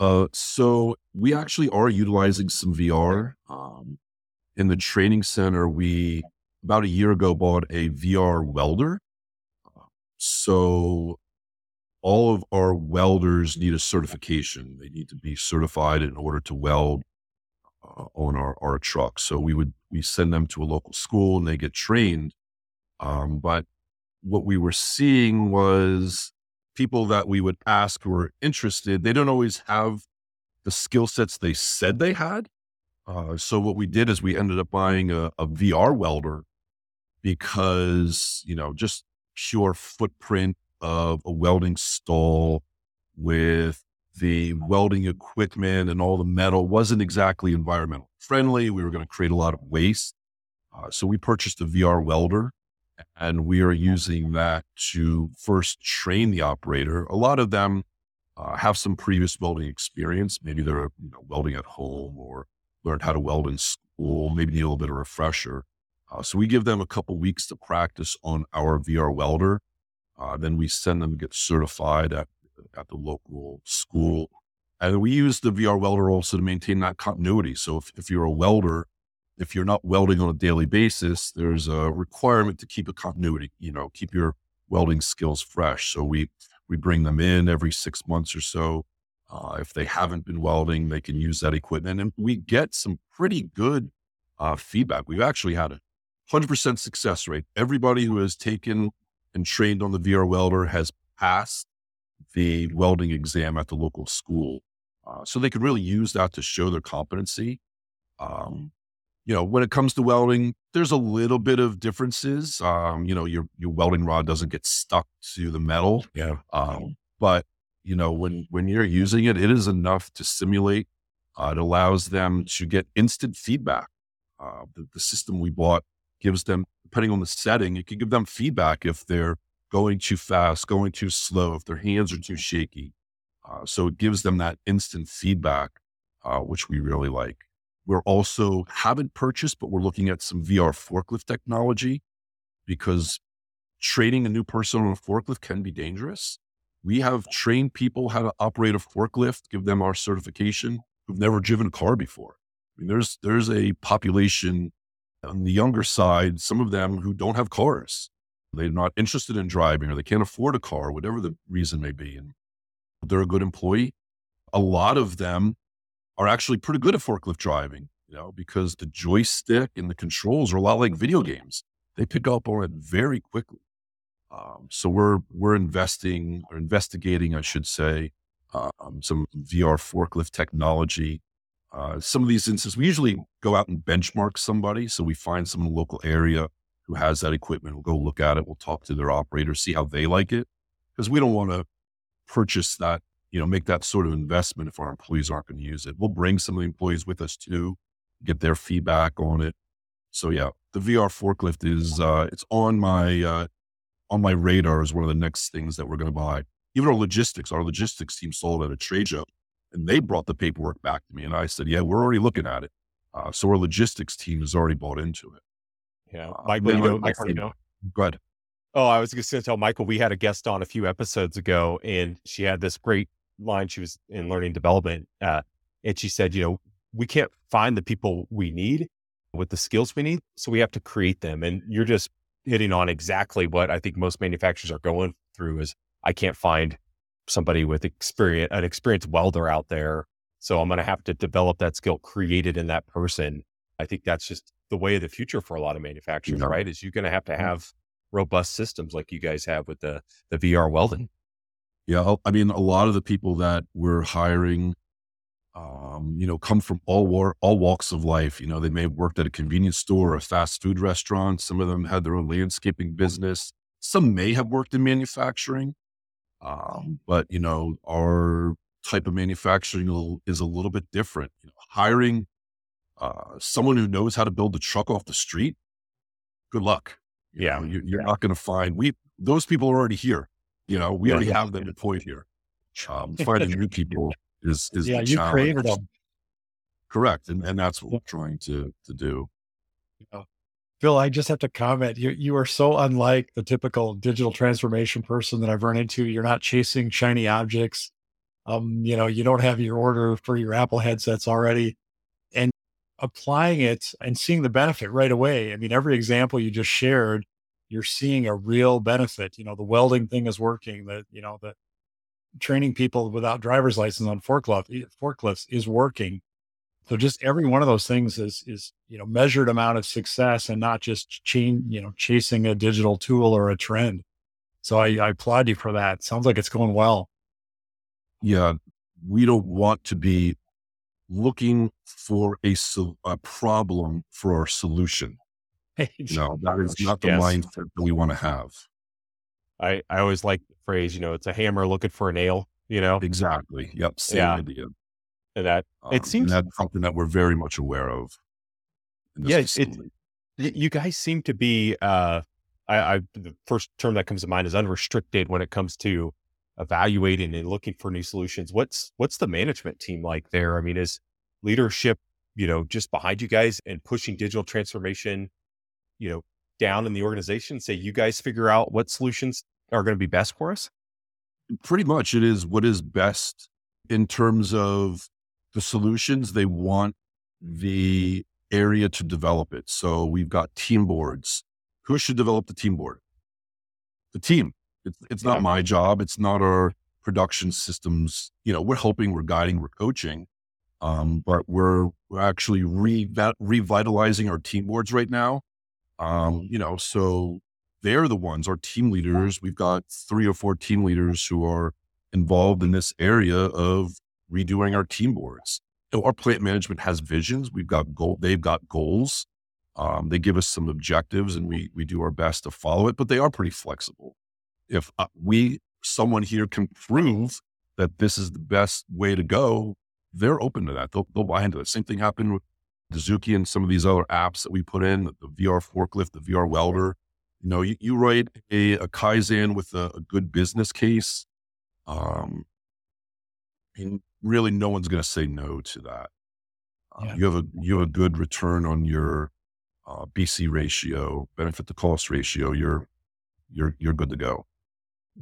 Uh, so we actually are utilizing some VR. Um, in the training center, we about a year ago bought a VR welder. So all of our welders need a certification. They need to be certified in order to weld uh, on our, our truck. So we would we send them to a local school and they get trained. Um, but what we were seeing was people that we would ask were interested. They don't always have the skill sets they said they had. Uh, so what we did is we ended up buying a, a VR welder because you know just pure footprint of a welding stall with the welding equipment and all the metal wasn't exactly environmental friendly. We were going to create a lot of waste. Uh, so we purchased a VR welder and we are using that to first train the operator. A lot of them uh, have some previous welding experience. Maybe they're you know, welding at home or learned how to weld in school, maybe need a little bit of refresher. Uh, so we give them a couple weeks to practice on our VR welder. Uh, then we send them to get certified at, at the local school. And we use the VR welder also to maintain that continuity. So if, if you're a welder, if you're not welding on a daily basis, there's a requirement to keep a continuity, you know, keep your welding skills fresh. So we, we bring them in every six months or so. Uh, if they haven't been welding, they can use that equipment and we get some pretty good uh, feedback. We've actually had a 100% success rate. Everybody who has taken and trained on the VR welder has passed the welding exam at the local school. Uh, so they can really use that to show their competency. Um, you know, when it comes to welding, there's a little bit of differences. Um, you know, your your welding rod doesn't get stuck to the metal. Yeah. Um, but you know, when when you're using it, it is enough to simulate. Uh, it allows them to get instant feedback. Uh, the, the system we bought gives them, depending on the setting, it can give them feedback if they're going too fast, going too slow, if their hands are too shaky. Uh, so it gives them that instant feedback, uh, which we really like. We're also haven't purchased, but we're looking at some VR forklift technology because training a new person on a forklift can be dangerous. We have trained people how to operate a forklift, give them our certification who've never driven a car before. I mean, there's there's a population on the younger side, some of them who don't have cars. They're not interested in driving or they can't afford a car, whatever the reason may be. And they're a good employee. A lot of them are actually pretty good at forklift driving, you know, because the joystick and the controls are a lot like video games. They pick up on it very quickly. Um, so we're we're investing or investigating, I should say, um, some VR forklift technology. Uh, some of these instances, we usually go out and benchmark somebody. So we find some in the local area who has that equipment. We'll go look at it. We'll talk to their operator, see how they like it, because we don't want to purchase that, you know, make that sort of investment if our employees aren't going to use it. We'll bring some of the employees with us too, get their feedback on it. So yeah, the VR forklift is uh, it's on my uh, on my radar as one of the next things that we're going to buy. Even our logistics, our logistics team sold at a trade show, and they brought the paperwork back to me, and I said, "Yeah, we're already looking at it." Uh, so our logistics team has already bought into it. Yeah, Uh, Michael, then you know, Michael, you know. Go ahead. Oh, I was just going to tell Michael we had a guest on a few episodes ago, and she had this great line. She was in learning development, uh, and she said, "You know, we can't find the people we need with the skills we need, so we have to create them." And you're just hitting on exactly what I think most manufacturers are going through: is I can't find somebody with experience, an experienced welder out there, so I'm going to have to develop that skill created in that person. I think that's just the way of the future for a lot of manufacturers, Yeah. right? Is you're going to have to have robust systems like you guys have with the the VR welding. Yeah, I mean, a lot of the people that we're hiring, um, you know, come from all war, all walks of life. You know, they may have worked at a convenience store or a fast food restaurant. Some of them had their own landscaping business. Some may have worked in manufacturing, um, but you know, our type of manufacturing is a little bit different. You know, hiring uh, someone who knows how to build a truck off the street, good luck. You Yeah. know, you, you're not going to find we those people are already here. You know, we already have them employed here. Um, finding new people is is yeah, you challenge. created them. Correct, and and that's what we're trying to to do. Phil, I just have to comment. You you are so unlike the typical digital transformation person that I've run into. You're not chasing shiny objects. Um, you know, you don't have your order for your Apple headsets already. And applying it and seeing the benefit right away. I mean, every example you just shared, you're seeing a real benefit. You know, the welding thing is working, That you know, the training people without driver's license on forklift eh, forklifts is working. So just every one of those things is is you know measured amount of success and not just chain you know chasing a digital tool or a trend. So I, I applaud you for that. Sounds like it's going well. Yeah, we don't want to be looking for a a problem for our solution. No, that is not the Yes. mindset that we want to have. I I always like the phrase, you know, it's a hammer looking for a nail, you know, Exactly. Yep. Same Yeah. idea. and that Um, It seems- and that's something that we're very much aware of. Yeah, it- you guys seem to be uh I, I the first term that comes to mind is unrestricted when it comes to evaluating and looking for new solutions what's what's the management team like there i mean is leadership you know just behind you guys and pushing digital transformation you know down in the organization say you guys figure out what solutions are going to be best for us pretty much it is what is best in terms of the solutions, they want the area to develop it. So we've got team boards. Who should develop the team board? The team. It's, it's not my job. It's not our production systems. You know, we're helping, we're guiding, we're coaching, um, but we're we're actually re- revitalizing our team boards right now. Um, you know, so they're the ones, our team leaders. We've got three or four team leaders who are involved in this area of redoing our team boards. Our plant management has visions. We've got goal. They've got goals. Um, they give us some objectives, and we we do our best to follow it. But they are pretty flexible. If uh, we someone here can prove that this is the best way to go, they're open to that. They'll, they'll buy into it. Same thing happened with Dozuki and some of these other apps that we put in, the VR forklift, the VR welder. You know, you, you write a, a Kaizen with a, a good business case. Um, and really no one's going to say no to that. Uh, yeah. You have a, you have a good return on your uh, BC ratio, benefit to cost ratio. You're, you're, you're good to go.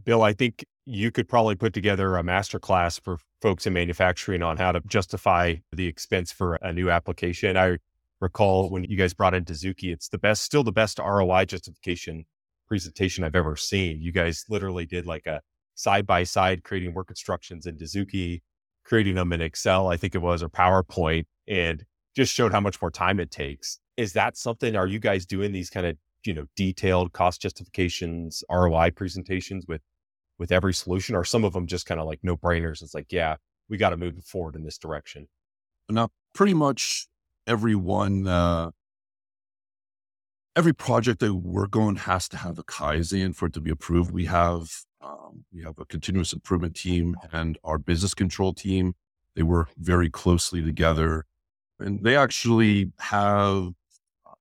Bill, I think you could probably put together a master class for folks in manufacturing on how to justify the expense for a new application. I recall when you guys brought in Dozuki, it's the best, still the best ROI justification presentation I've ever seen. You guys literally did like a side by side creating work instructions in Dozuki, creating them in Excel, I think it was, or PowerPoint, and just showed how much more time it takes. Is that something? Are you guys doing these kind of you know detailed cost justifications ROI presentations with with every solution, or some of them just kind of like no brainers? It's like, yeah, we got to move forward in this direction. Now, pretty much everyone, uh, every project that we are on has to have a Kaizen for it to be approved. We have um, we have a continuous improvement team and our business control team. They work very closely together, and they actually have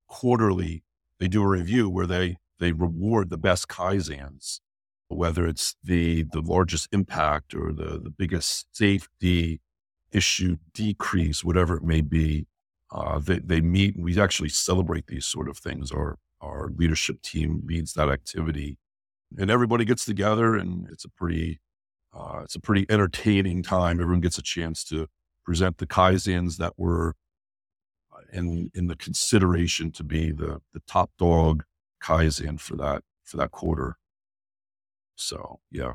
quarterly they do a review where they they reward the best kaizens, whether it's the the largest impact or the the biggest safety issue decrease, whatever it may be. Uh, they they meet. We actually celebrate these sort of things. Our our leadership team leads that activity, and everybody gets together, and it's a pretty uh, it's a pretty entertaining time. Everyone gets a chance to present the kaizens that were in in the consideration to be the the top dog Kaizen for that for that quarter. So yeah,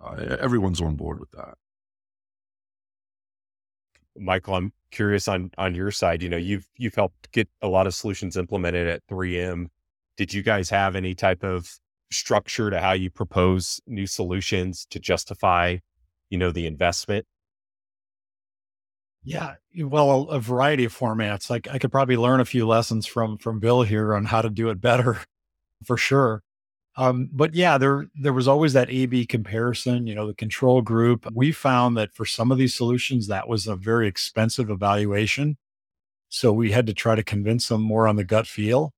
uh, everyone's on board with that. Michael, I'm curious on on your side. You know, you've you've helped get a lot of solutions implemented at 3M. Did you guys have any type of structure to how you propose new solutions to justify, you know, the investment yeah, well, a, variety of formats. Like I could probably learn a few lessons from from Bill here on how to do it better, for sure. Um, but yeah, there there was always that A/B comparison. You know, the control group. We found that for some of these solutions, that was a very expensive evaluation. So we had to try to convince them more on the gut feel.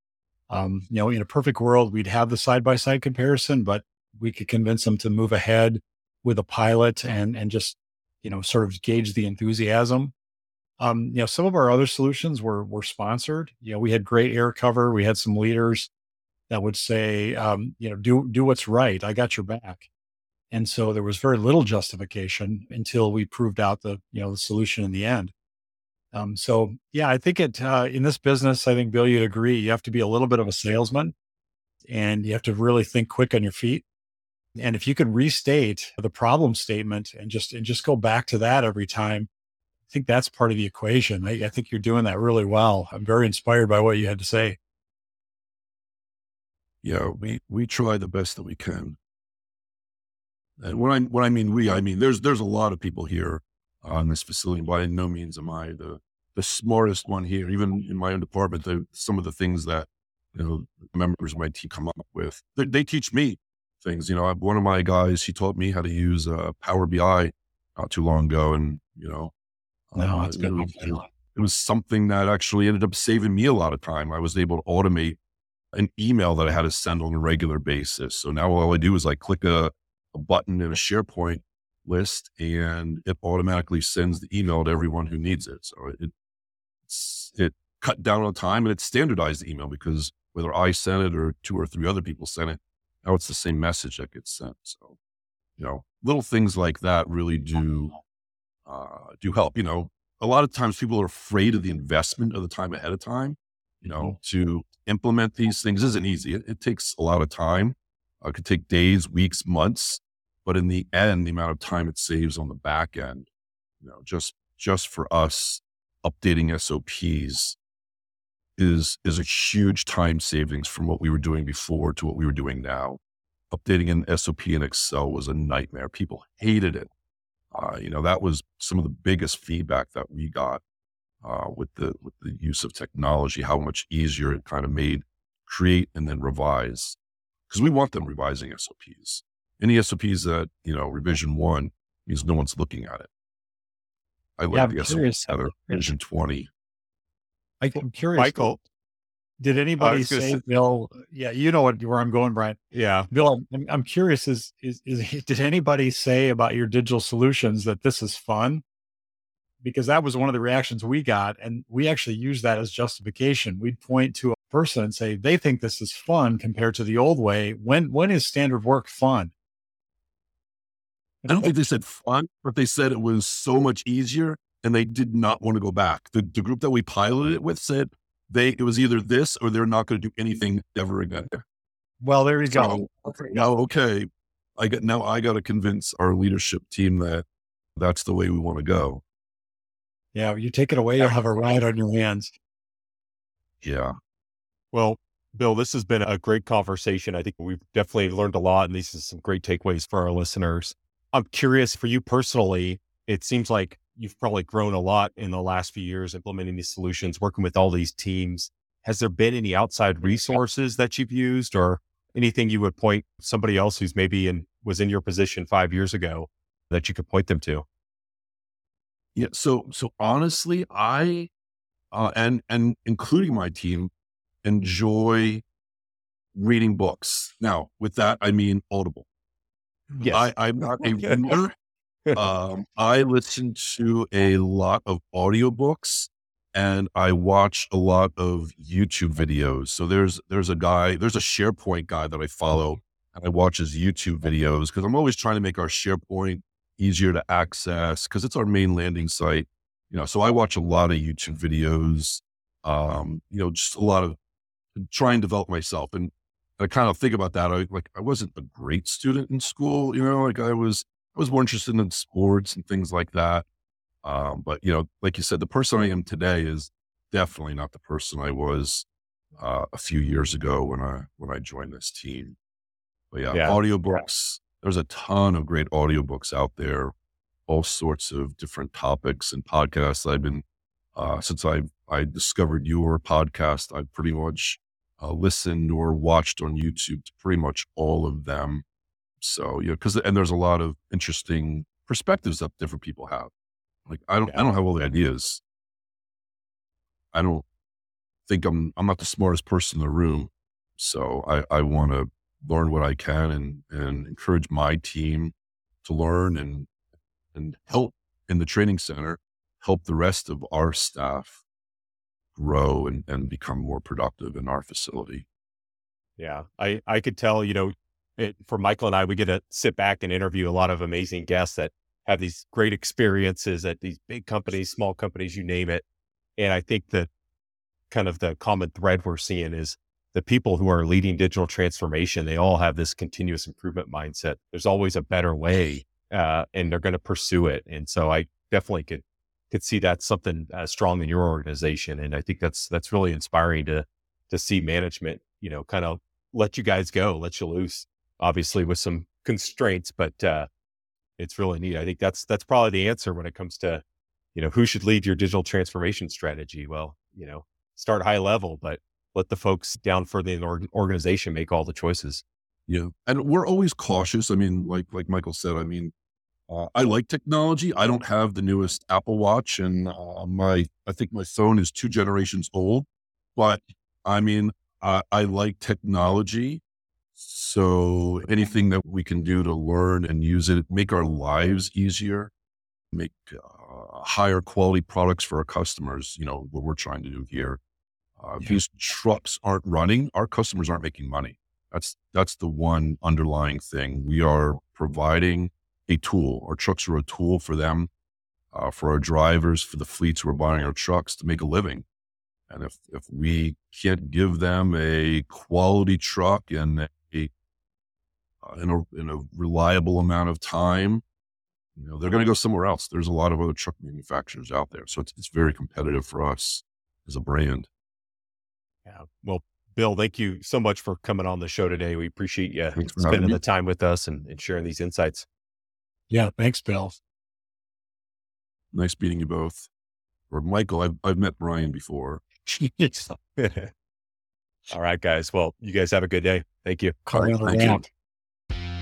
Um, you know, in a perfect world, we'd have the side by side comparison, but we could convince them to move ahead with a pilot and and just you know, sort of gauge the enthusiasm. Um, you know, some of our other solutions were were sponsored. You know, we had great air cover. We had some leaders that would say, um, you know, do do what's right. I got your back. And so there was very little justification until we proved out the you know the solution in the end. Um, so yeah, I think it uh, in this business, I think Bill, you'd agree, you have to be a little bit of a salesman, and you have to really think quick on your feet. And if you can restate the problem statement and just and just go back to that every time, I think that's part of the equation. I, I think you're doing that really well. I'm very inspired by what you had to say. Yeah, we we try the best that we can. And when I when I mean we, I mean there's there's a lot of people here on this facility. By no means am I the the smartest one here. Even in my own department, the, some of the things that you know members of my team come up with, they, they teach me things. You know, one of my guys, he taught me how to use uh, Power BI not too long ago, and you know, no, uh. It was, it was something that actually ended up saving me a lot of time. I was able to automate an email that I had to send on a regular basis. So now all I do is I click a, a button in a SharePoint list, and it automatically sends the email to everyone who needs it. So it it cut down on time and it standardized the email because whether I sent it or two or three other people sent it, now it's the same message that gets sent. So, you know, little things like that really do uh, do help. You know, a lot of times people are afraid of the investment of the time ahead of time. You know, mm-hmm. to implement these things isn't easy. It, it takes a lot of time. Uh, it could take days, weeks, months, but in the end, the amount of time it saves on the back end, you know, just just for us updating SOPs is is a huge time savings from what we were doing before to what we were doing now. Updating an SOP in Excel was a nightmare. People hated it. Uh, you know, that was some of the biggest feedback that we got uh, with the with the use of technology. How much easier it kind of made create and then revise because we want them revising SOPs. Any SOPs that you know revision one means no one's looking at it. I like yeah, the that are revision twenty. I, am curious, Michael. Did anybody say, say, Bill? Yeah, you know what, where I'm going, Brian. Yeah, Bill. I'm, I'm curious. Is, is is did anybody say about your digital solutions that this is fun? Because that was one of the reactions we got, and we actually use that as justification. We'd point to a person and say they think this is fun compared to the old way. When when is standard work fun? I don't think they said fun, but they said it was so much easier, and they did not want to go back. The the group that we piloted it with said they it was either this or they're not going to do anything ever again. Well, there you so, go. Okay. Now, okay, I got now I got to convince our leadership team that that's the way we want to go. Yeah, you take it away, you'll have a ride on your hands. Yeah. Well, Bill, this has been a great conversation. I think we've definitely learned a lot, and these are some great takeaways for our listeners. I'm curious for you personally. It seems like you've probably grown a lot in the last few years implementing these solutions, working with all these teams. Has there been any outside resources that you've used or anything you would point somebody else who's maybe in was in your position five years ago that you could point them to? Yeah. So so honestly, I uh, and and including my team enjoy reading books. Now, with that, I mean Audible. Yes. I, I'm not a reader um, I listen to a lot of audiobooks and I watch a lot of YouTube videos. So there's there's a guy, there's a SharePoint guy that I follow and I watch his YouTube videos because I'm always trying to make our SharePoint easier to access because it's our main landing site. You know, so I watch a lot of YouTube videos. Um, you know, just a lot of try and develop myself. And I kind of think about that. I like I wasn't a great student in school, you know, like I was I was more interested in sports and things like that. Um, but you know, like you said, the person I am today is definitely not the person I was uh, a few years ago when I when I joined this team. But yeah, yeah. audiobooks. Yeah. There's a ton of great audiobooks out there, all sorts of different topics and podcasts. I've been uh, since I I discovered your podcast. I've pretty much uh, listened or watched on YouTube to pretty much all of them. So, you know, cause, and there's a lot of interesting perspectives that different people have. Like, I don't, yeah. I don't have all the ideas. I don't think I'm, I'm not the smartest person in the room. So I, I want to learn what I can and, and encourage my team to learn and, and help in the training center, help the rest of our staff grow and, and become more productive in our facility. Yeah. I, I could tell, you know, it, for Michael and I, we get to sit back and interview a lot of amazing guests that have these great experiences at these big companies, small companies, you name it. And I think that kind of the common thread we're seeing is the people who are leading digital transformation, they all have this continuous improvement mindset. There's always a better way, uh, and they're going to pursue it. And so I definitely could could see that's something uh, strong in your organization, and I think that's that's really inspiring to to see management, you know, kind of let you guys go, let you loose, obviously with some constraints, but uh, it's really neat. I think that's that's probably the answer when it comes to you know who should lead your digital transformation strategy. Well, you know, start high level, but let the folks down further in the organization make all the choices. Yeah, and we're always cautious. I mean, like like Michael said, I mean, uh, I like technology. I don't have the newest Apple Watch, and uh, my I think my phone is two generations old. But I mean, I, I like technology. So anything that we can do to learn and use it, make our lives easier, make uh, higher quality products for our customers, you know, what we're trying to do here. Uh, yeah. These trucks aren't running, our customers aren't making money. That's, that's the one underlying thing. We are providing a tool. Our trucks are a tool for them uh, for our drivers, for the fleets who are buying our trucks to make a living. And if, if we can't give them a quality truck and in a, in a reliable amount of time, you know, they're going to go somewhere else. There's a lot of other truck manufacturers out there. So it's, it's very competitive for us as a brand. Yeah. Well, Bill, thank you so much for coming on the show today. We appreciate you spending having me. the time with us and, and sharing these insights. Yeah. Thanks, Bill. Nice meeting you both. Or Michael, I've, I've met Brian before. All right, guys. Well, you guys have a good day. Thank you. Calling thank you.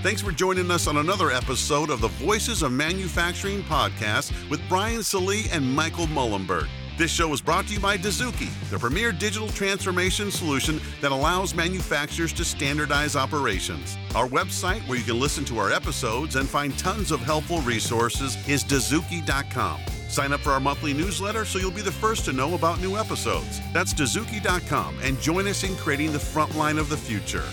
Thanks for joining us on another episode of the Voices of Manufacturing podcast with Brian Salee and Michael Mullenberg. This show is brought to you by Dozuki, the premier digital transformation solution that allows manufacturers to standardize operations. Our website, where you can listen to our episodes and find tons of helpful resources, is dozuki.com. Sign up for our monthly newsletter so you'll be the first to know about new episodes. That's dozuki.com and join us in creating the front line of the future.